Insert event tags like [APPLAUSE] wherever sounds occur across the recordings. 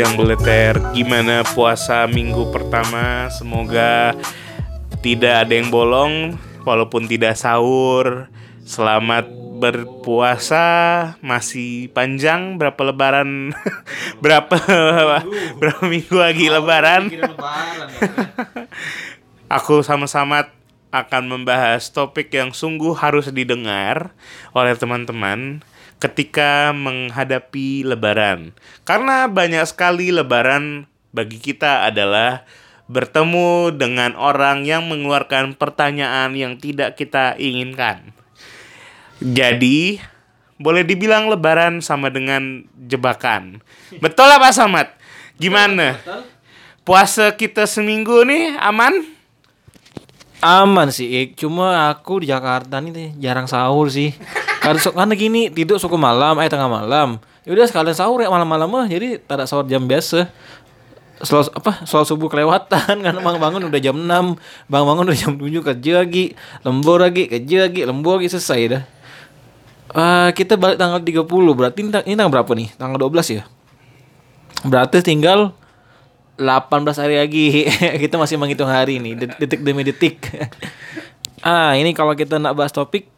Bujang Beleter. Gimana puasa minggu pertama? Semoga tidak ada yang bolong, walaupun tidak sahur. Selamat berpuasa, masih panjang. Berapa lebaran? [LAUGHS] berapa berapa minggu lagi lebaran? [LAUGHS] Aku sama-sama akan membahas topik yang sungguh harus didengar oleh teman-teman ketika menghadapi lebaran. Karena banyak sekali lebaran bagi kita adalah bertemu dengan orang yang mengeluarkan pertanyaan yang tidak kita inginkan. Jadi, boleh dibilang lebaran sama dengan jebakan. Betul lah Pak Samad? Gimana? Puasa kita seminggu nih aman? Aman sih, Ik. cuma aku di Jakarta nih jarang sahur sih. [LAUGHS] Karena karena gini tidur suku malam, eh tengah malam. Ya udah sekalian sahur ya malam-malam mah, jadi ada sahur jam biasa. Selalu apa? Selalu subuh kelewatan [LAUGHS] karena bangun bangun udah jam 6, bangun bangun udah jam 7 kerja lagi, lembur lagi, kerja lagi, lembur lagi selesai dah. Uh, kita balik tanggal 30 berarti ini, ini tanggal berapa nih? Tanggal 12 ya? Berarti tinggal 18 hari lagi [LAUGHS] kita masih menghitung hari nih detik demi detik [LAUGHS] ah ini kalau kita nak bahas topik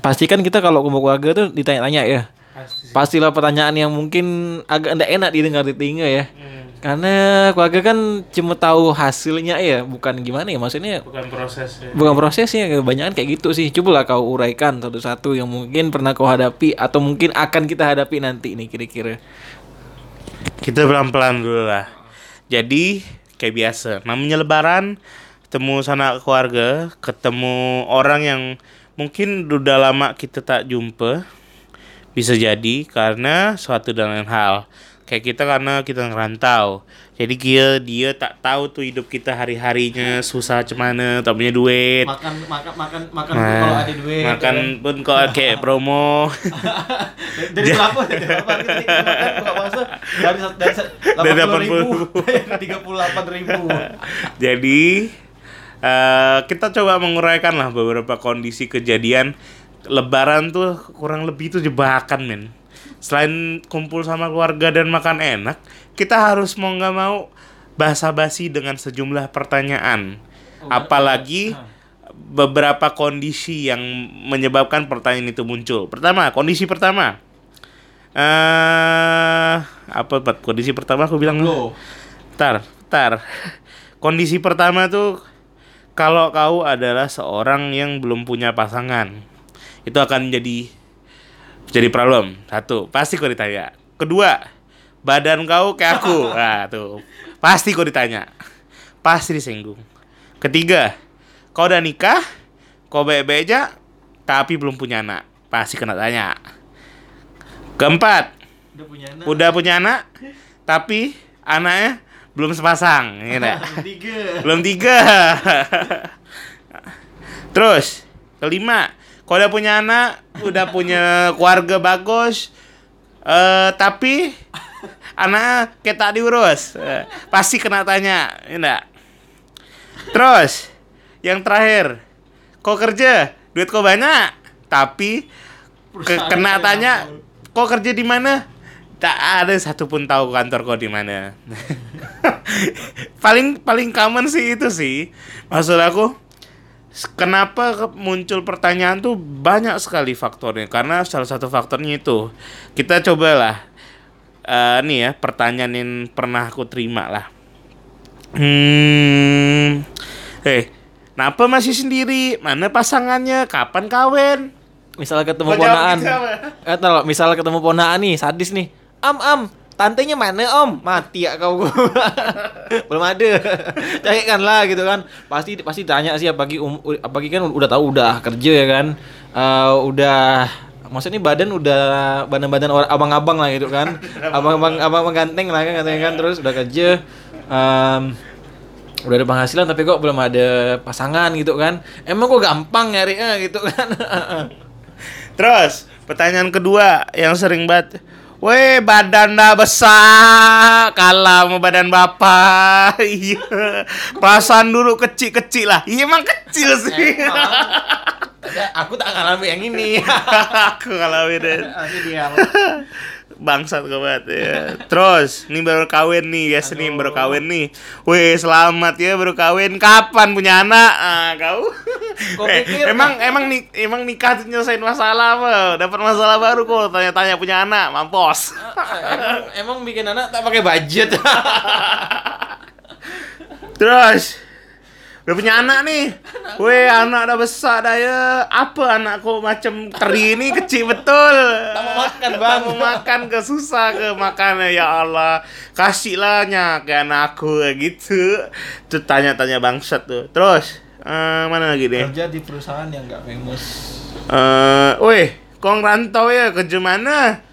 pastikan kita kalau kumpul keluarga tuh ditanya-tanya ya Pasti. pastilah pertanyaan yang mungkin agak tidak enak didengar di telinga ya hmm. karena keluarga kan cuma tahu hasilnya ya bukan gimana ya maksudnya bukan proses ya. bukan prosesnya kebanyakan kayak gitu sih coba lah kau uraikan satu-satu yang mungkin pernah kau hadapi atau mungkin akan kita hadapi nanti nih kira-kira kita pelan-pelan dulu lah jadi kayak biasa, namanya lebaran, ketemu sana keluarga, ketemu orang yang mungkin udah lama kita tak jumpa. Bisa jadi karena suatu dan lain hal. Kayak kita karena kita ngerantau. Jadi dia dia tak tahu tuh hidup kita hari harinya susah cemana tak punya duit. Makan makan makan makan nah, kalau ada duit makan ya. pun kok kayak promo. [LAUGHS] Dari berapa? Dari berapa? Kita makan buka puasa. Dari dari delapan puluh. [LAUGHS] Tiga puluh delapan ribu. Jadi uh, kita coba menguraikan lah beberapa kondisi kejadian lebaran tuh kurang lebih tuh jebakan men selain kumpul sama keluarga dan makan enak, kita harus mau nggak mau basa-basi dengan sejumlah pertanyaan. Oh, Apalagi beberapa kondisi yang menyebabkan pertanyaan itu muncul. Pertama, kondisi pertama. Eh, uh, apa Pat? Kondisi pertama aku bilang. Tar, tar. Kondisi pertama tuh kalau kau adalah seorang yang belum punya pasangan, itu akan jadi jadi problem. Satu pasti kau ditanya. Kedua badan kau kayak aku. [LAUGHS] Nah tuh pasti kau ditanya. Pasti disinggung. Ketiga kau udah nikah kau baik-baik aja tapi belum punya anak. Pasti kena tanya. Keempat udah punya anak, udah punya anak tapi anaknya belum sepasang gitu. belum tiga belum tiga terus kelima kalau udah punya anak, udah punya keluarga bagus, uh, tapi anak kayak tak diurus, uh, pasti kena tanya, enggak? Terus, yang terakhir, kok kerja, duit kok banyak, tapi ke kena tanya, kok kerja di mana? Tak ada satupun tahu kantor kok di mana. [LAUGHS] paling paling common sih itu sih. Maksud aku, kenapa muncul pertanyaan tuh banyak sekali faktornya. Karena salah satu faktornya itu kita cobalah uh, nih ya pertanyaan yang pernah aku terima lah. Hmm eh hey, kenapa masih sendiri? Mana pasangannya? Kapan kawin? Misalnya ketemu ponaan. eh misalnya ketemu ponaan nih sadis nih. Am am tantenya mana om? Mati ya kau. [LAUGHS] Belum ada. [LAUGHS] Cari kan lah gitu kan. Pasti pasti tanya sih apalagi um, apalagi kan udah tahu udah kerja ya kan. Uh, udah maksudnya badan udah badan-badan orang abang-abang lah gitu kan. [LAUGHS] Abang-abang abang ganteng lah kan katanya kan. Terus udah kerja um, udah ada penghasilan tapi kok belum ada pasangan gitu kan. Emang kok gampang nyarinya gitu kan. Terus pertanyaan kedua yang sering banget Weh badan dah besar kalah sama badan bapak. [LAUGHS] Iya. Perasaan dulu kecil-kecil lah. Iya emang kecil sih. aku tak ngalami yang ini. [LAUGHS] aku ngalami deh. Bangsat banget ya. Terus, nih baru kawin nih, ya nih baru kawin nih. Wih, selamat ya baru kawin. Kapan punya anak? Ah, kau. Kok Eh, pikir- emang emang nih emang nikah tuh nyelesain masalah apa? Dapat masalah baru kok tanya-tanya punya anak, mampus. emang, emang bikin anak tak pakai budget. Terus udah punya anak nih. Weh, anak udah besar dah ya. Apa anak kok macam teri ini kecil betul. Tak mau makan, Bang. Tak mau makan ke susah ke makannya ya Allah. Kasihlah nya ke anak aku gitu. Tuh tanya-tanya bangsat tuh. Terus eh, mana lagi nih? Kerja di perusahaan yang nggak famous. Eh, weh, kong rantau ya kerja mana?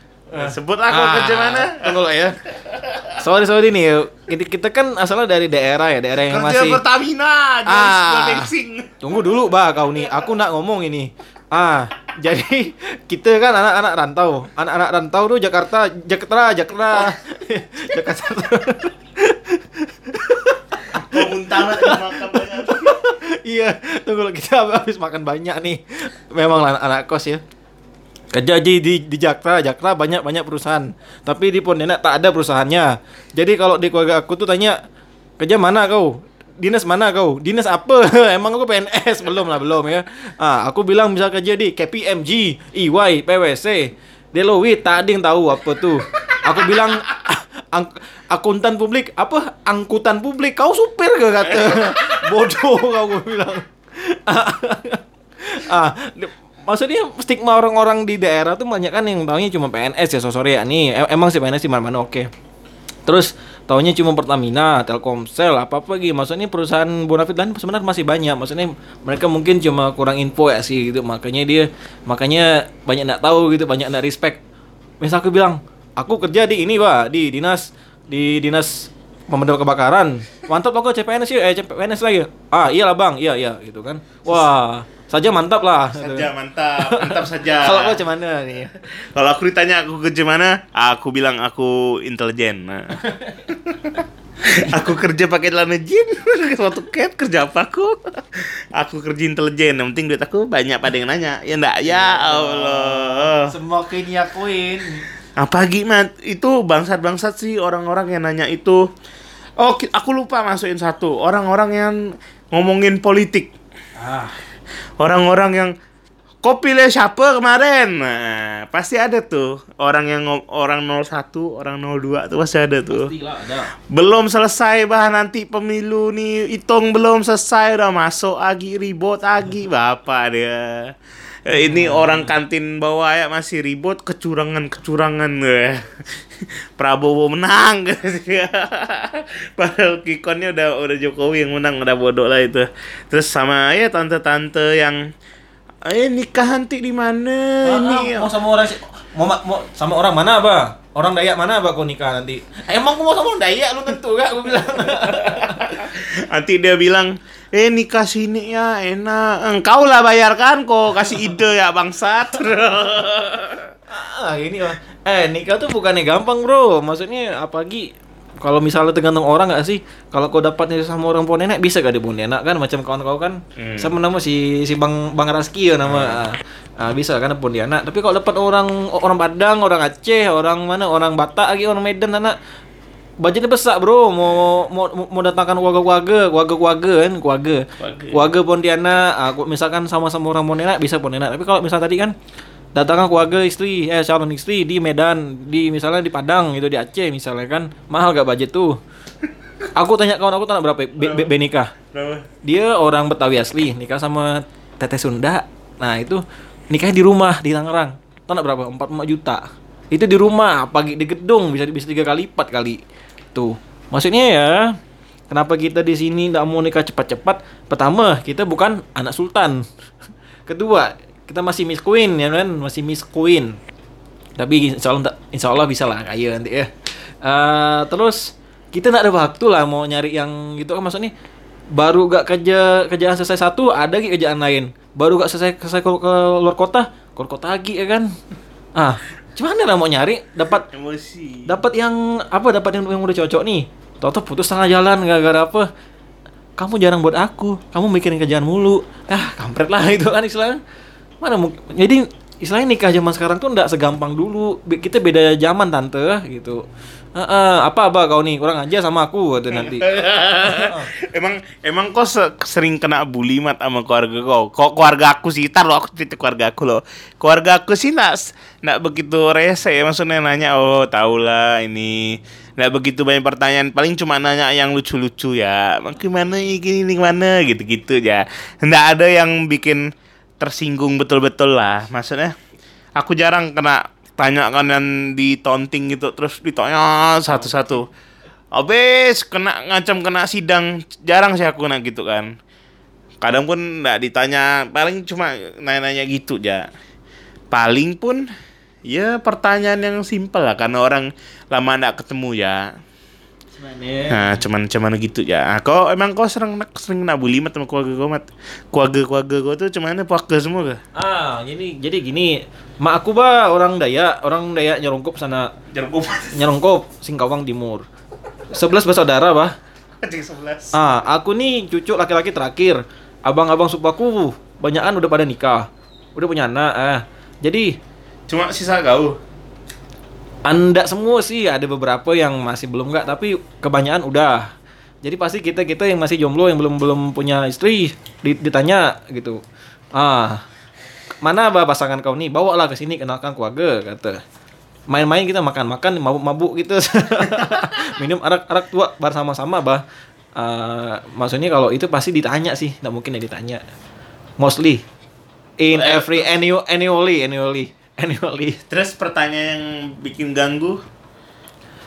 Sebut aku kerja mana? Ah, Tunggu lo ya. Sorry sorry nih, kita, kita kan asalnya dari daerah ya, daerah yang Kerja masih. Pertamina, jual Ah. Tunggu dulu, bah kau nih. Aku nak ngomong ini. Ah, jadi [LAUGHS] kita kan anak-anak rantau. Anak-anak rantau tuh Jakarta, Jakarta, Jakarta. [LAUGHS] Jakarta. Kau muntah lah, makan banyak. [LAUGHS] iya, tunggu kita habis makan banyak nih. Memang anak, anak kos ya. Kerja di, di, di Jakarta, Jakarta banyak-banyak perusahaan. Tapi di Pontianak tak ada perusahaannya. Jadi kalau di keluarga aku tuh tanya, kerja mana kau? Dinas mana kau? Dinas apa? [LAUGHS] Emang aku PNS? Belum lah, belum ya. Ah, aku bilang bisa kerja di KPMG, EY, PwC, Deloitte, tak ada yang tahu apa tuh. Aku bilang ang- akuntan publik, apa? Angkutan publik. Kau supir ke kata? [LAUGHS] Bodoh kau bilang. [LAUGHS] ah, di- maksudnya stigma orang-orang di daerah tuh banyak kan yang taunya cuma PNS ya sosore ya nih em- emang sih PNS di mana-mana oke terus taunya cuma Pertamina, Telkomsel, apa apa gitu. Maksudnya perusahaan bonafit lain sebenarnya masih banyak. Maksudnya mereka mungkin cuma kurang info ya sih gitu. Makanya dia makanya banyak nggak tahu gitu, banyak nggak respect. Misal aku bilang, aku kerja di ini pak, di dinas di dinas pemadam kebakaran. Mantap aku CPNS ya, eh CPNS lagi. Ah iyalah bang, iya iya gitu kan. Wah saja mantap lah. Saja mantap, mantap saja. [LAUGHS] Kalau kau cuman nih? Kalau aku ditanya aku kerja mana, aku bilang aku intelijen. Nah. [LAUGHS] aku kerja pakai celana jean, suatu cat kerja apa aku? Aku kerja intelijen, yang penting duit aku banyak pada yang nanya. Ya enggak, ya Allah. Semakin yakuin. Apa gimana? Itu bangsat-bangsat sih orang-orang yang nanya itu. Oh, aku lupa masukin satu. Orang-orang yang ngomongin politik. Ah, Orang-orang yang kau pilih siapa kemarin? Nah, pasti ada tuh orang yang orang 01, orang 02 tuh pasti ada tuh. pastilah ada. Belum selesai bah nanti pemilu nih hitung belum selesai udah masuk lagi ribut lagi bapak dia. Eh, Ini orang kantin bawah ya masih ribut kecurangan-kecurangan eh. [LAUGHS] Prabowo menang [LAUGHS] Padahal kikonnya udah udah Jokowi yang menang udah bodoh lah itu. Terus sama ya tante-tante yang eh nikah nanti di mana ini? mau sama orang mau, ma- mau sama orang mana apa? Orang Dayak mana apa kau nikah nanti? Emang aku mau sama orang Dayak lu tentu gak? Aku bilang. [LAUGHS] Nanti dia bilang, eh nikah sini ya enak. Engkau lah bayarkan kok kasih ide ya bangsat. ah, ini mah. Eh, nikah tuh bukannya gampang, Bro. Maksudnya apalagi kalau misalnya tergantung orang gak sih? Kalau kau dapatnya sama orang Pontianak bisa gak di Pontianak kan macam kawan kau kan? Hmm. Sama nama si si Bang Bang Raski ya nama. Ah, ah, bisa kan Pontianak. Tapi kalau dapat orang orang Padang, orang Aceh, orang mana? Orang Batak lagi, orang Medan anak budgetnya besar bro. Mau mau mau datangkan keluarga-keluarga keluarga-keluarga kan? Keluarga Keluarga. keluarga Pontianak. Ah, ku- misalkan sama-sama orang Pontianak bisa Pontianak. Tapi kalau misal tadi kan datangkan keluarga istri eh calon istri di Medan di misalnya di Padang gitu di Aceh misalnya kan mahal gak budget tuh? Aku tanya kawan aku tanya berapa? Be, be, be nikah. Dia orang Betawi asli nikah sama teteh Sunda. Nah itu nikahnya di rumah di Tangerang. Nggak berapa? Empat juta itu di rumah pagi di gedung bisa bisa tiga kali empat kali. Tuh. Maksudnya ya kenapa kita di sini nggak mau nikah cepat-cepat? Pertama kita bukan anak sultan. [LAUGHS] Kedua kita masih miss queen ya kan? Masih miss queen. Tapi insya Allah, insya Allah bisa lah kaya nanti ya. Eh, terus kita nggak ada waktu lah mau nyari yang gitu kan maksudnya. Baru gak kerja kerjaan selesai satu ada lagi kerjaan lain. Baru gak selesai selesai ke, ke luar kota keluar kota lagi ya kan? Ah gimana lah mau nyari dapat Emosi. dapat yang apa dapat yang, yang udah cocok nih Toto putus tengah jalan gara-gara apa kamu jarang buat aku kamu mikirin kerjaan mulu ah kampret lah [LAUGHS] itu kan istilahnya mana mungkin jadi istilahnya nikah zaman sekarang tuh nggak segampang dulu. Kita beda zaman tante gitu. Heeh, apa apa kau nih kurang aja sama aku kata nanti. [LAUGHS] emang emang kok se- sering kena bully mat sama keluarga kau? Kok keluarga aku sih, tar lo aku cerita keluarga aku loh. Keluarga aku sih nak nak begitu rese ya maksudnya nanya oh tau lah ini. Nggak begitu banyak pertanyaan paling cuma nanya yang lucu-lucu ya. Gimana ini ini mana gitu-gitu ya nggak ada yang bikin tersinggung betul-betul lah. Maksudnya aku jarang kena tanya kanan di taunting gitu terus ditanya satu-satu Abis kena ngacam kena sidang jarang sih aku kena gitu kan. Kadang pun nggak ditanya, paling cuma nanya-nanya gitu ya. Paling pun ya pertanyaan yang simpel lah karena orang lama nggak ketemu ya. Nah, cuman cuman gitu ya. Ah, Kau emang kau sering sering kena bully mat sama keluarga kau mat. Keluarga keluarga kau tuh cuman keluarga semua kah? Ah, jadi jadi gini, mak aku bah orang Dayak, orang Dayak Nyerongkop sana, Jeruk Nyerongkop, Singkawang Timur. 11 bersaudara bah. Anjing sebelas. Ah, aku nih cucu laki-laki terakhir. Abang-abang supaku banyakan udah pada nikah. Udah punya anak. Ah. Jadi Cuma sisa kau. Anda semua sih ada beberapa yang masih belum nggak, tapi kebanyakan udah. Jadi pasti kita kita yang masih jomblo yang belum belum punya istri di- ditanya gitu. Ah, mana bah pasangan kau nih? Bawalah ke sini kenalkan keluarga kata. Main-main kita makan-makan mabuk-mabuk gitu. [LAUGHS] Minum arak-arak tua bersama-sama bah. Ah, maksudnya kalau itu pasti ditanya sih, nggak mungkin ya ditanya. Mostly in every annual annually annually annually. Terus pertanyaan yang bikin ganggu?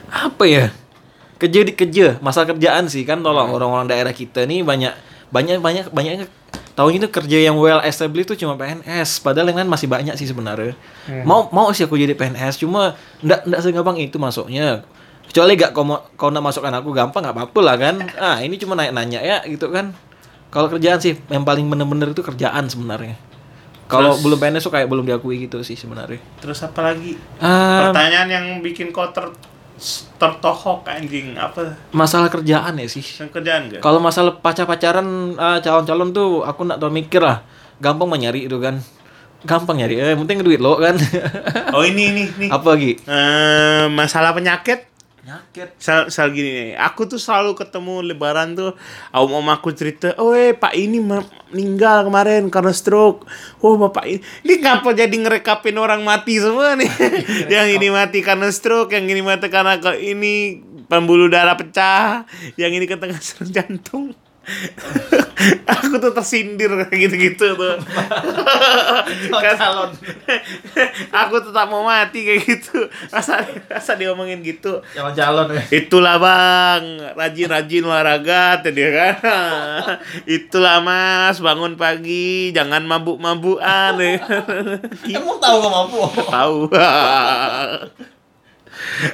Apa ya? Kerja di kerja masalah kerjaan sih. Kan tolong orang-orang daerah kita nih banyak banyak banyak banyak tahu itu kerja yang well established itu cuma PNS padahal yang lain masih banyak sih sebenarnya. Mau mau sih aku jadi PNS cuma ndak ndak segampang itu masuknya. Kecuali gak kau kau nak masukkan aku gampang nggak apa-apa lah kan. Ah ini cuma nanya-nanya ya gitu kan. Kalau kerjaan sih yang paling bener-bener itu kerjaan sebenarnya kalau belum PNS tuh kayak belum diakui gitu sih sebenarnya Terus apa lagi? Ah, Pertanyaan yang bikin kau ter tertohok anjing apa? masalah kerjaan ya sih Yang kerjaan gak? Kalau masalah pacar-pacaran ah, calon-calon tuh aku nak tahu mikir lah. Gampang mah nyari itu kan. Gampang nyari. Eh, penting duit lo kan. Oh ini ini nih. [LAUGHS] Apa lagi? Eh, masalah penyakit. Sel, sel gini nih, aku tuh selalu ketemu lebaran tuh om om aku cerita, oh eh pak ini meninggal kemarin karena stroke. Oh bapak ini, ini ngapa jadi ngerekapin orang mati semua nih? [LAUGHS] yang ini mati karena stroke, yang ini mati karena ke ini pembuluh darah pecah, yang ini ketengah [LAUGHS] jantung. Aku tuh tersindir kayak gitu-gitu tuh. Kan- aku tetap mau mati kayak gitu. Masa masa diomongin gitu. Calon-calon ya. Itulah bang, rajin-rajin olahraga tadi kan. Itulah mas, bangun pagi, jangan mabuk-mabukan. ya. Emang tahu gak mampu? Tahu.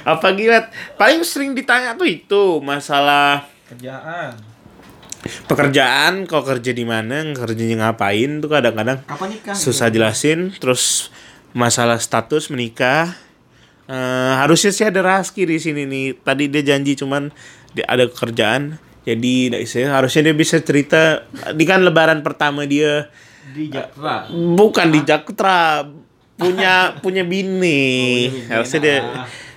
Apa gila? Paling sering ditanya tuh itu masalah Kerjaan. Pekerjaan, kau kerja di mana, kerjanya ngapain tuh kadang-kadang susah jelasin. Terus masalah status menikah. Eh, harusnya sih ada Raski di sini nih. Tadi dia janji cuman dia ada kerjaan. Jadi bisa. Harusnya dia bisa cerita. Ini kan lebaran pertama dia Di Jakra. bukan di Jakarta punya punya bini. Harusnya dia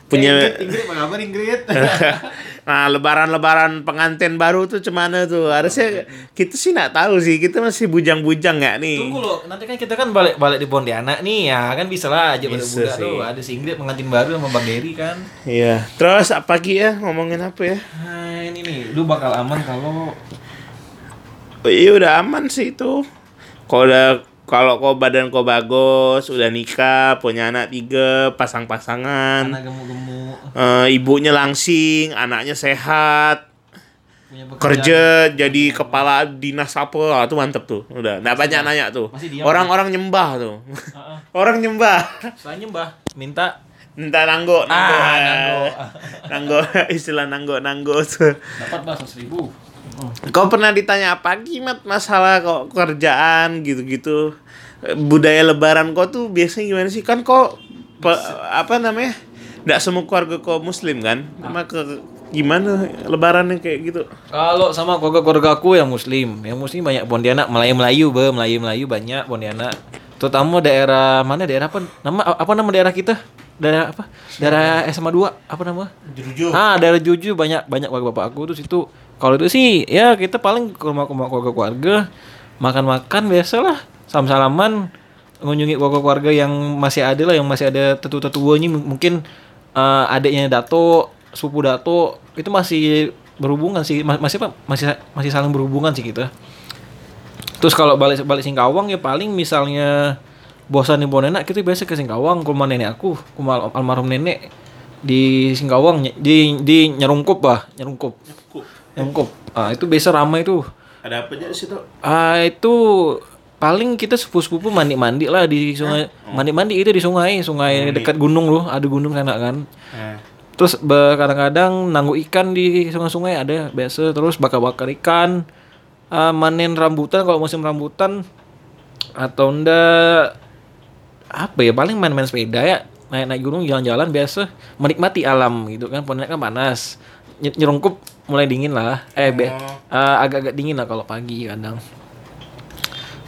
punya Ingrid, Ingrid, apa kabar Ingrid? [LAUGHS] Nah, lebaran-lebaran pengantin baru tuh cemana tuh? Harusnya kita sih nggak tahu sih. Kita masih bujang-bujang nggak nih? Tunggu loh, nanti kan kita kan balik balik di Pontianak nih ya kan bisa lah aja pada budak tuh ada si Ingrid pengantin baru sama Bang Dery kan. Iya. Terus apa lagi ya? Ngomongin apa ya? Nah ini nih, lu bakal aman kalau Oh, iya udah aman sih itu. Kalau udah kalau kau badan kau bagus, udah nikah, punya anak tiga, pasang-pasangan, anak gemuk-gemuk eh, ibunya langsing, anaknya sehat, punya pekerjaan. kerja jadi kepala dinas apa, ah, itu mantep tuh. Udah, nggak banyak nanya tuh. Orang-orang nyembah tuh. Heeh. [LAUGHS] Orang nyembah. Selain nyembah, minta Minta nanggo, nanggo, Ah, nanggo. [LAUGHS] nanggo, istilah nanggo, nanggo tuh. dapat bahasa seribu. Oh. Kau pernah ditanya apa Gimat masalah kok kerjaan gitu-gitu budaya lebaran kau tuh biasanya gimana sih kan kau pe- apa namanya tidak semua keluarga kau muslim kan sama ke gimana lebarannya kayak gitu Kalau sama keluarga-keluarga aku yang muslim, yang muslim banyak Pontianak, Melayu-Melayu, be, Melayu-Melayu banyak Pontianak. Terutama daerah mana daerah apa? Nama apa nama daerah kita? Daerah apa? Daerah SMA 2 apa nama? Juju. Ah, daerah Juju banyak banyak warga bapak aku tuh situ. Kalau itu sih ya kita paling ke rumah rumah keluarga keluarga makan-makan biasalah salam-salaman mengunjungi keluarga keluarga yang masih ada lah yang masih ada tetu-tetuanya mungkin eh, adiknya Dato, sepupu Dato itu masih berhubungan sih Ma- masih apa masih masih saling berhubungan sih kita. Terus kalau balik balik Singkawang ya paling misalnya bosan di Pontianak kita biasa ke Singkawang ke rumah nenek aku, ke almarhum nenek di Singkawang di di Nyerungkup bah. Nyerungkup. Ah itu biasa ramai tuh. Ada apa aja di situ? Ah itu paling kita sepupu-sepupu mandi-mandi lah di sungai. Mandi-mandi itu di sungai, sungai dekat gunung loh, ada gunung sana kan. Nah, Terus kadang-kadang nanggu ikan di sungai-sungai ada biasa. Terus bakar-bakar ikan, Ah, manen rambutan kalau musim rambutan atau enggak apa ya paling main-main sepeda ya naik naik gunung jalan-jalan biasa menikmati alam gitu kan Pontianak kan panas Ny- nyerungkup mulai dingin lah. Eh be- ah, agak-agak dingin lah kalau pagi kadang.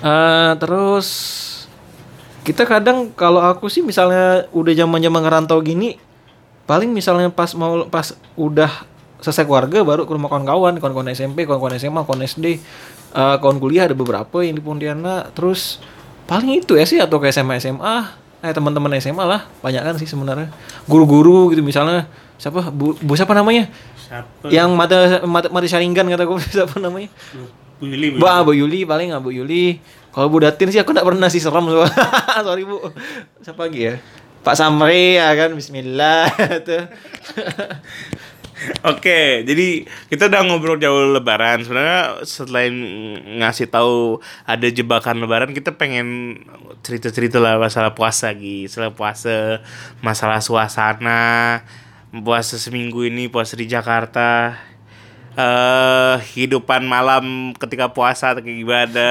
Ah, terus kita kadang kalau aku sih misalnya udah zaman-zaman ngerantau gini paling misalnya pas mau pas udah selesai keluarga baru ke rumah kawan-kawan kawan-kawan SMP kawan-kawan SMA kawan SD eh, kawan kuliah ada beberapa yang di Pontianak. Terus paling itu ya sih atau ke SMA SMA eh teman-teman SMA lah banyak kan sih sebenarnya. Guru-guru gitu misalnya. Siapa? Bu, bu siapa namanya siapa? yang mata mata mati saringan kata gue [LAUGHS] siapa namanya Bu Yuli. Bu. Ah, Bu Yuli paling nggak Bu Yuli. Kalau Bu Datin sih aku nggak pernah sih serem. [LAUGHS] Sorry Bu. Siapa lagi ya? Pak Samri ya kan Bismillah [LAUGHS] tuh. Oke, jadi kita udah ngobrol jauh lebaran. Sebenarnya selain ngasih tahu ada jebakan lebaran, kita pengen cerita-cerita lah masalah puasa gitu, masalah puasa, masalah suasana, puasa seminggu ini puasa di Jakarta. Eh, hidupan malam ketika puasa atau kayak gimana.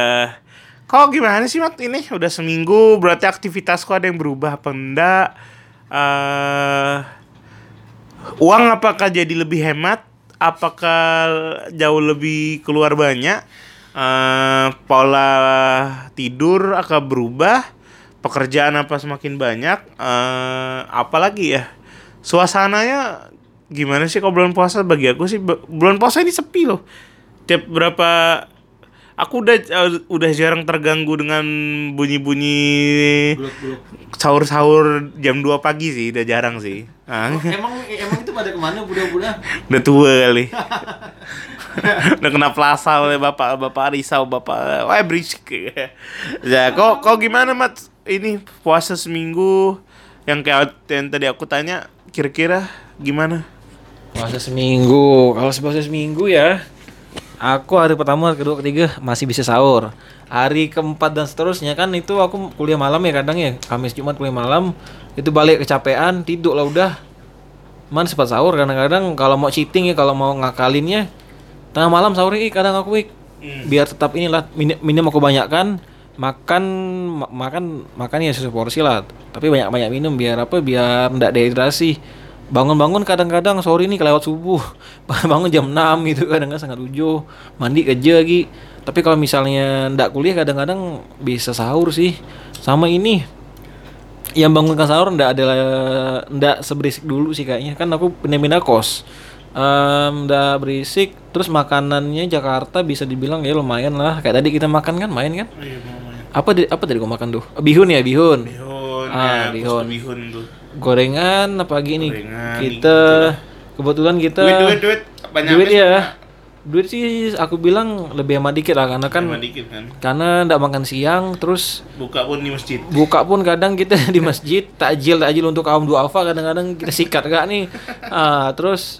Kok gimana sih Mat ini udah seminggu berarti aktivitasku ada yang berubah apa enggak? Eh uang apakah jadi lebih hemat? Apakah jauh lebih keluar banyak? Eh, pola tidur akan berubah? Pekerjaan apa semakin banyak? Eh, apalagi ya? Suasananya gimana sih kalau bulan puasa bagi aku sih bu- bulan puasa ini sepi loh. Tiap berapa aku udah eh, udah jarang terganggu dengan bunyi-bunyi sahur-sahur jam 2 pagi sih, udah jarang sih. [LAUGHS] Ah. emang emang itu pada ke mana budak-budak? Udah tua kali. [LAUGHS] Udah kena plaza oleh bapak bapak risau bapak. Wah berisik. ya kok kok gimana mat ini puasa seminggu yang kayak yang tadi aku tanya kira-kira gimana? Puasa seminggu. Kalau puasa seminggu ya, aku hari pertama, kedua, ketiga masih bisa sahur. Hari keempat dan seterusnya kan itu aku kuliah malam ya kadang ya. Kamis Jumat kuliah malam. Itu balik kecapean, tidur lah udah. Man sempat sahur kadang-kadang kalau mau cheating ya, kalau mau ngakalinnya tengah malam sahur kadang aku ik. Biar tetap inilah minim, minim aku banyakkan makan ma- makan makan ya porsi lah. Tapi banyak banyak minum biar apa biar ndak dehidrasi. Bangun-bangun kadang-kadang sore ini kelewat subuh. [LAUGHS] Bangun jam 6 gitu kadang-kadang sangat tujuh. Mandi kerja lagi. Tapi kalau misalnya ndak kuliah kadang-kadang bisa sahur sih. Sama ini yang bangunkan sahur ndak ada ndak seberisik dulu sih kayaknya. Kan aku pindah-pindah kos. Ndak berisik. Terus makanannya Jakarta bisa dibilang ya lumayan lah. Kayak tadi kita makan kan main kan apa di, apa tadi gua makan tuh? Bihun ya bihun. Bihun, Ah, ya, bihun. bihun tuh. gorengan apa lagi nih? Gorengan, kita kebetulan kita Duit duit duit. Banyak duit ya. Duit sih aku bilang lebih hemat dikit lah karena kan dikit kan. karena ndak makan siang terus Buka pun di masjid. buka pun kadang kita [LAUGHS] di masjid takjil takjil untuk kaum duafa kadang-kadang kita sikat gak nih? Ah terus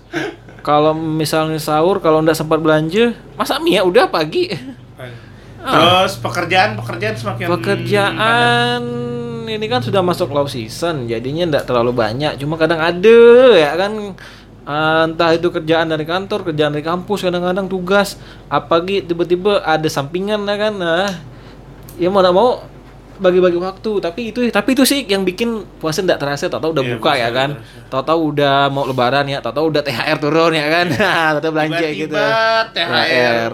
kalau misalnya sahur kalau ndak sempat belanja masa mie ya udah pagi Terus pekerjaan pekerjaan semakin pekerjaan ini kan sudah masuk low season jadinya ndak terlalu banyak. Cuma kadang ada ya kan? Ah, entah itu kerjaan dari kantor kerjaan dari kampus kadang-kadang tugas. Apalagi tiba-tiba ada sampingan ya kan? Nah ya mau ndak mau bagi-bagi waktu. Tapi itu tapi itu sih yang bikin puasa ndak terasa. Tahu-tahu udah Iya, buka ya kan? tahu-tahu udah mau lebaran ya. Tahu-tahu udah THR turun ya kan? [LAUGHS] Tahu belanja gitu. Tiba-tiba THR.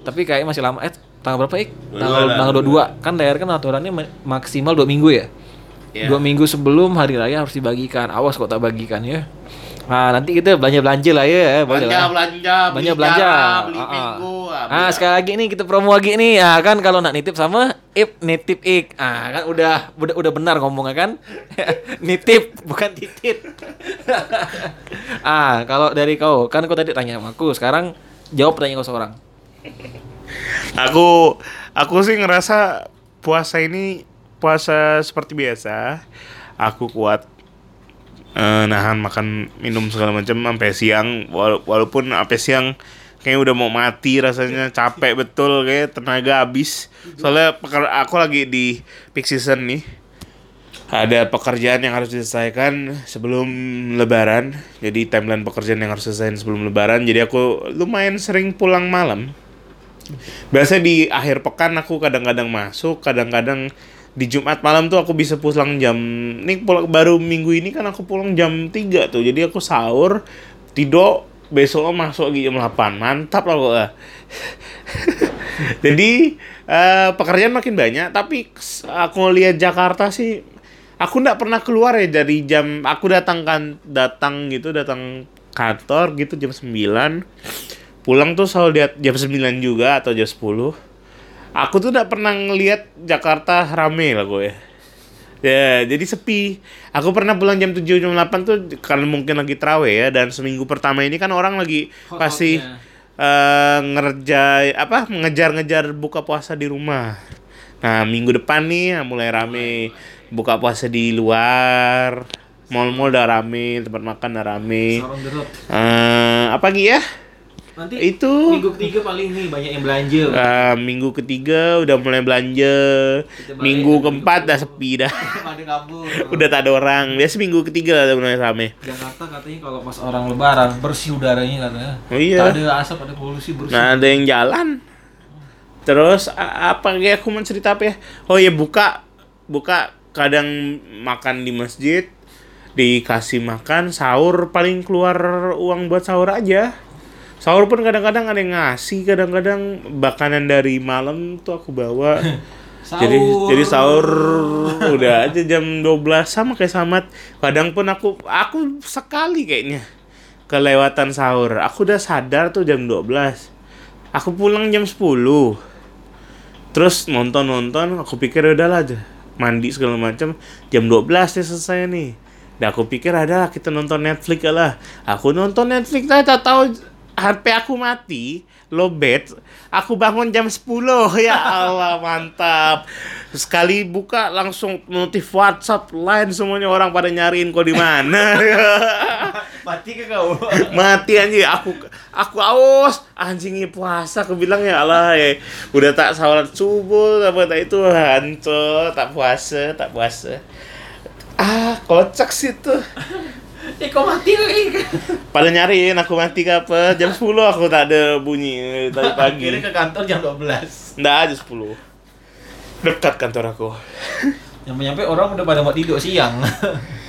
tapi kayak masih lama. Eh tanggal berapa ik? Tanggal tanggal 22 kan daerah kan aturannya ma- maksimal dua minggu ya. Iya. Dua minggu sebelum hari raya harus dibagikan. Awas kok tak bagikan ya. Nah nanti kita belanja belanja lah ya, boleh belanja belanja beli Banyak belanja. jarak, beli Ah, ah. minggu ah, Ah, beli- sekali lagi nih kita promo lagi nih. Ah, kan kalau nak nitip sama Ip nitip Ik. Ah, kan udah udah, udah benar ngomongnya kan? [LAUGHS] nitip bukan titip. [LAUGHS] ah, kalau dari kau, kan kau tadi tanya sama aku, sekarang jawab pertanyaan kau seorang. Aku aku sih ngerasa puasa ini puasa seperti biasa. Aku kuat eh, nahan makan minum segala macam sampai siang wala- walaupun sampai siang kayak udah mau mati rasanya capek betul kayak tenaga habis. Soalnya aku lagi di peak season nih. Ada pekerjaan yang harus diselesaikan sebelum lebaran. Jadi timeline pekerjaan yang harus selesai sebelum lebaran. Jadi aku lumayan sering pulang malam. Biasanya di akhir pekan aku kadang-kadang masuk, kadang-kadang di Jumat malam tuh aku bisa pulang jam ini pulang baru minggu ini kan aku pulang jam 3 tuh. Jadi aku sahur, tidur, besok masuk lagi jam 8. Mantap lah kok. [LAUGHS] Jadi eh, pekerjaan makin banyak, tapi aku lihat Jakarta sih aku nggak pernah keluar ya dari jam aku datang kan datang gitu datang kantor gitu jam 9 pulang tuh selalu lihat jam 9 juga atau jam 10 aku tuh nggak pernah ngelihat Jakarta rame lah gue. Ya jadi sepi. Aku pernah pulang jam 7 jam 8 tuh karena mungkin lagi terawih ya dan seminggu pertama ini kan orang lagi pasti eh ngerjai apa mengejar-ngejar buka puasa di rumah. Nah minggu depan nih mulai rame. Buka puasa di luar. Mall-mall udah rame tempat makan udah rame. Eh, apa lagi ya Nanti itu. minggu ketiga paling nih banyak yang belanja. Eh, minggu ketiga udah mulai belanja. Minggu ke keempat dah sepi dah. [LAUGHS] [LAUGHS] Udah tak ada orang. Biasa minggu ketiga lah udah mulai rame. Jakarta katanya kalau pas orang lebaran bersih udaranya katanya. Oh iya. Tak ada asap, ada polusi bersih. nah ada yang jalan. Terus apa kayak aku mau cerita apa ya? Oh ya buka buka kadang makan di masjid dikasih makan sahur paling keluar uang buat sahur aja sahur pun kadang-kadang ada yang ngasih kadang-kadang makanan dari malam tuh aku bawa. [LAUGHS] Jadi jadi sahur udah aja jam 12 sama kayak Samat. Kadang pun aku aku sekali kayaknya kelewatan sahur. Aku udah sadar tuh jam 12 aku pulang jam 10 terus nonton nonton aku pikir udah lah aja mandi segala macam jam 12 ya selesai nih. Dan aku pikir ada kita nonton Netflix lah. Aku nonton Netflix saya tak tahu HP aku mati lowbat aku bangun jam 10 [LAUGHS] ya Allah mantap. Sekali buka langsung notif WhatsApp line semuanya orang pada nyariin kau di mana. [LAUGHS] Mati ke kau? [LAUGHS] mati anjing. Aku aku aus anjing ini puasa aku bilang ya Allah ya udah tak salat subuh apa tak itu hancur. Tak puasa tak puasa. Ah kocak sih tuh eh kau mati ke? pada nyariin aku mati ke apa? Jam 10 aku tak ada bunyi tadi pagi. Akhirnya ke kantor jam 12 nggak aja 10 dekat kantor aku. [LAUGHS] Nyampe-nyampe orang udah pada mau tidur siang. [LAUGHS]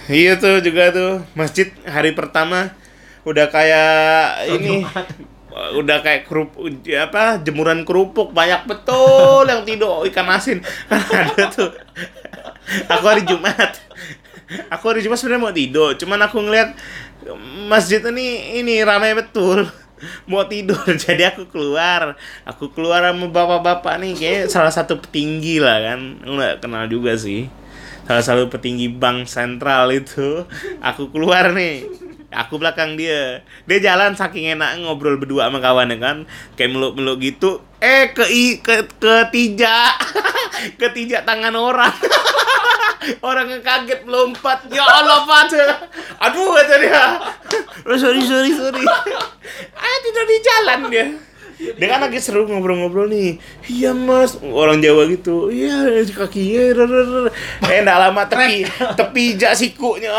Iya tuh juga tuh. Masjid hari pertama udah kayak ini. [LAUGHS] Udah kayak kerup apa jemuran kerupuk banyak betul yang tidur ikan asin. Kan ada tuh. Aku hari Jumat aku hari Jumat sebenarnya mau tidur cuman aku ngeliat masjid ini ini ramai betul. [LAUGHS] Mau tidur [LAUGHS] jadi aku keluar. Aku keluar sama bapak-bapak nih kayak salah satu petinggi lah kan. Nggak kenal juga sih. Salah satu petinggi bank sentral itu. Aku keluar nih aku belakang dia. Dia jalan saking enak ngobrol berdua sama kawan kan? Kayak meluk-meluk gitu. Eh ke i ke ketijak [LAUGHS] ketijak tangan orang. [LAUGHS] Orang yang kaget melompat. Ya Allah Pak. Aduh kata dia. [LAUGHS] Oh, sorry sorry sorry. Ah tidur di jalan dia dia kan lagi seru ngobrol-ngobrol nih. Iya mas. Orang Jawa gitu. Iya kakinya eh nggak lama tepi tepi jak sikunya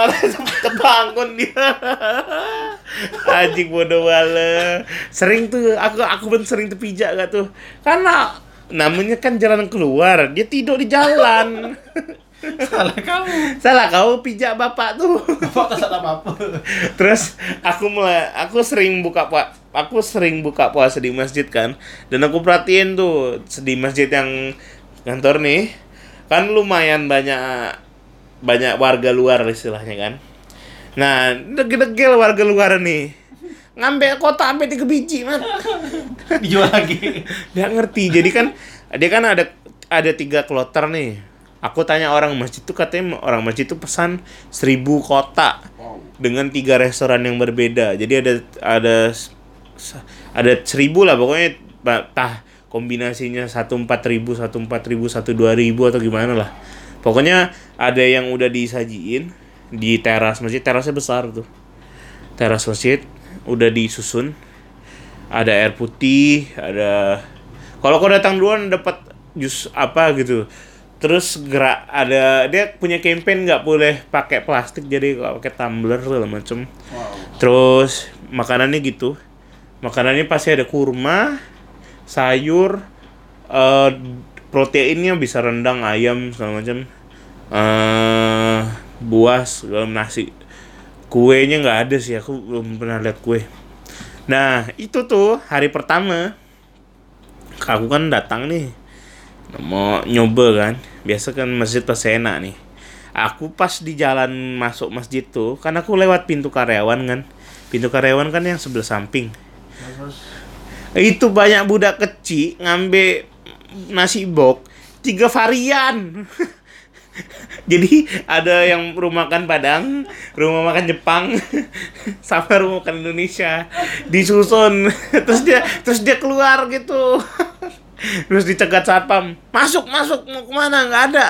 terbangun [LAUGHS] dia. Anjing bodoh wala sering tuh aku aku pun sering terpijak gak tuh. Karena namanya kan jalan keluar. Dia tidur di jalan [LAUGHS] Salah kamu. Salah kau pijak bapak tuh. Bapak tak salah apa-apa. Terus aku mulai aku sering buka puasa aku sering buka puasa di masjid kan dan aku perhatiin tuh di masjid yang kantor nih kan lumayan banyak banyak warga luar istilahnya kan. Nah, degil-degil warga luar nih. Ngambil kota sampai tiga biji, man. Dijual lagi. Nggak ngerti. Jadi kan dia kan ada ada tiga kloter nih. Aku tanya orang masjid tuh katanya orang masjid tuh pesan seribu kota dengan tiga restoran yang berbeda. Jadi ada ada ada seribu lah pokoknya tah kombinasinya satu empat ribu, satu empat ribu, satu dua ribu atau gimana lah. Pokoknya ada yang udah disajiin di teras masjid, terasnya besar tuh. Teras masjid udah disusun. Ada air putih, ada kalau kau datang duluan dapat jus apa gitu. Terus gerak ada dia punya campaign nggak boleh pakai plastik jadi kalau pakai tumbler segala macem. Terus makanannya gitu. Makanannya pasti ada kurma, sayur, eh proteinnya bisa rendang, ayam segala macam. eh buah segala nasi. Kuenya nggak ada sih, aku belum pernah lihat kue. Nah, itu tuh hari pertama. Aku kan datang nih. Mau nyoba kan. Biasa kan masjid pasti enak nih. Aku pas di jalan masuk masjid tuh, kan aku lewat pintu karyawan kan. Pintu karyawan kan yang sebelah samping. Itu banyak budak kecil ngambil nasi bok tiga varian. [LAUGHS] Jadi ada yang rumah makan Padang, rumah makan Jepang, [LAUGHS] sama rumah makan Indonesia disusun. [LAUGHS] Terus dia terus dia keluar gitu. Terus dicegat satpam, masuk masuk mau ke mana nggak ada.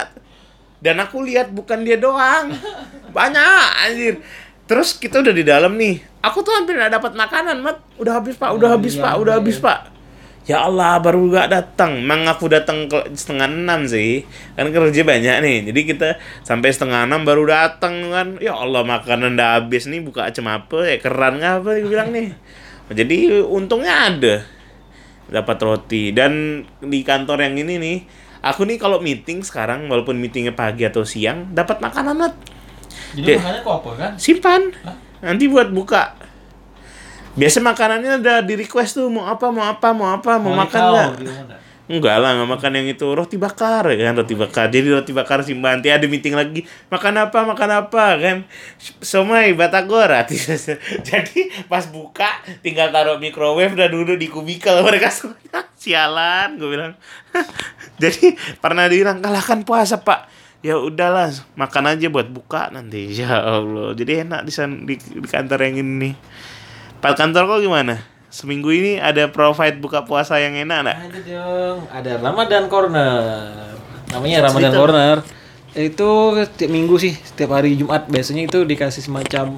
Dan aku lihat bukan dia doang, banyak anjir. Terus kita udah di dalam nih. Aku tuh hampir nggak dapat makanan, mat. Udah habis pak, udah habis pak, udah habis pak. Ya Allah, baru gak datang. Mang aku datang ke setengah enam sih. Kan kerja banyak nih. Jadi kita sampai setengah enam baru datang kan. Ya Allah, makanan udah habis nih. Buka acem apa? Ya keran nggak apa? Bilang nih. Jadi untungnya ada. Dapat roti. Dan di kantor yang ini nih. Aku nih kalau meeting sekarang, walaupun meetingnya pagi atau siang, dapat makanan Mat. Jadi Dek. makannya kok apa kan? Simpan. Nanti buat buka. Biasa makanannya udah di request tuh mau apa, mau apa, mau apa, mau makan nggak? Enggak lah, nggak makan yang itu roti bakar ya kan roti bakar. Jadi roti bakar simpan. Nanti ada meeting lagi. Makan apa, makan apa kan? Somai batagor. [LAUGHS] Jadi pas buka tinggal taruh microwave udah duduk di kubikel mereka semuanya. [LAUGHS] Sialan, gue bilang. [LAUGHS] Jadi pernah dibilang kalahkan puasa pak. Ya udahlah, makan aja buat buka nanti. Ya Allah, jadi enak di di, di kantor yang ini. Pak kantor kok gimana? Seminggu ini ada provide buka puasa yang enak nggak? Ada dong, ada Ramadan Corner. Namanya Ramadan Cerita. Corner. Itu setiap minggu sih, setiap hari Jumat biasanya itu dikasih semacam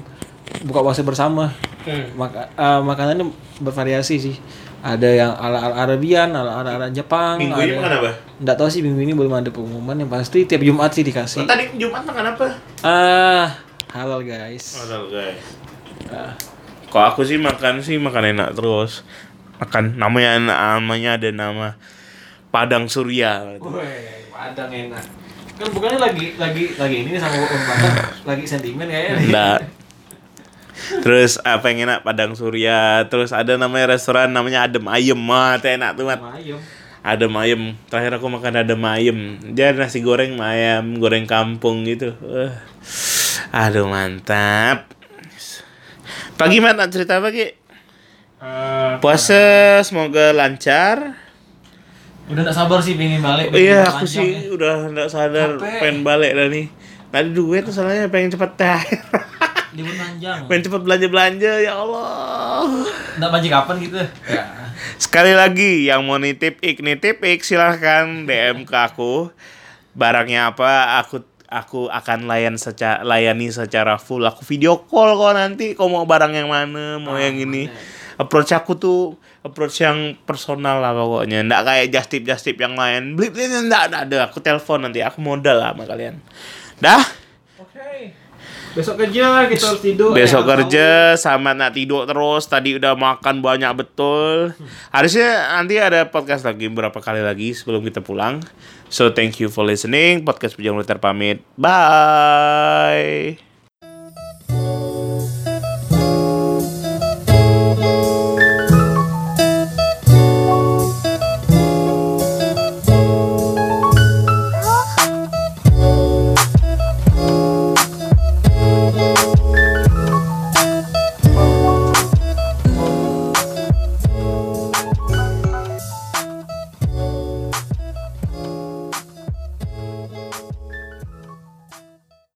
buka puasa bersama. Maka, eh, makanannya bervariasi sih. Ada yang ala ala Arabian, ala ala, ala Jepang. Minggu ini makan apa? Nggak tahu sih minggu ini belum ada pengumuman yang pasti tiap Jumat sih dikasih. Tadi Jumat makan apa? Ah, halal guys. Modal guys. Ah, Kok aku sih makan sih makan enak terus. Makan namanya namanya ada nama Padang Surya. Wih, padang enak. Kan bukannya lagi lagi lagi ini sama Om Padang, [LAUGHS] lagi sentimen kayaknya. Enggak. Terus apa yang enak Padang Surya. Terus ada namanya restoran namanya Adem Ayem. Mah, itu enak tuh, Mat. Ayam. Adem Ayem. Terakhir aku makan Adem Ayem. Dia nasi goreng ayam, goreng kampung gitu. Eh. Aduh, mantap. Pagi mana cerita apa, Ki? Puasa semoga lancar. Udah gak sabar sih pengen balik. Iya, aku panjang sih ya. udah nggak sadar Capek. pengen balik dah nih. Ada duit tuh soalnya pengen cepet. Libur panjang. pengen cepet belanja belanja ya Allah. Nggak banjir kapan gitu? Ya. Sekali lagi yang mau nitip ik nitip ik silahkan DM ke aku. Barangnya apa aku aku akan layan secara layani secara full aku video call kok nanti kau mau barang yang mana mau oh, yang ini bener. approach aku tuh approach yang personal lah pokoknya ndak kayak just tip just tip yang lain blip blip ndak ndak ada aku telepon nanti aku modal lah sama kalian dah. Besok kerja kita harus tidur. Besok ya, kerja tahu. sama nak tidur terus. Tadi udah makan banyak betul. Hmm. Harusnya nanti ada podcast lagi berapa kali lagi sebelum kita pulang. So thank you for listening. Podcast Bujang Militer pamit. Bye.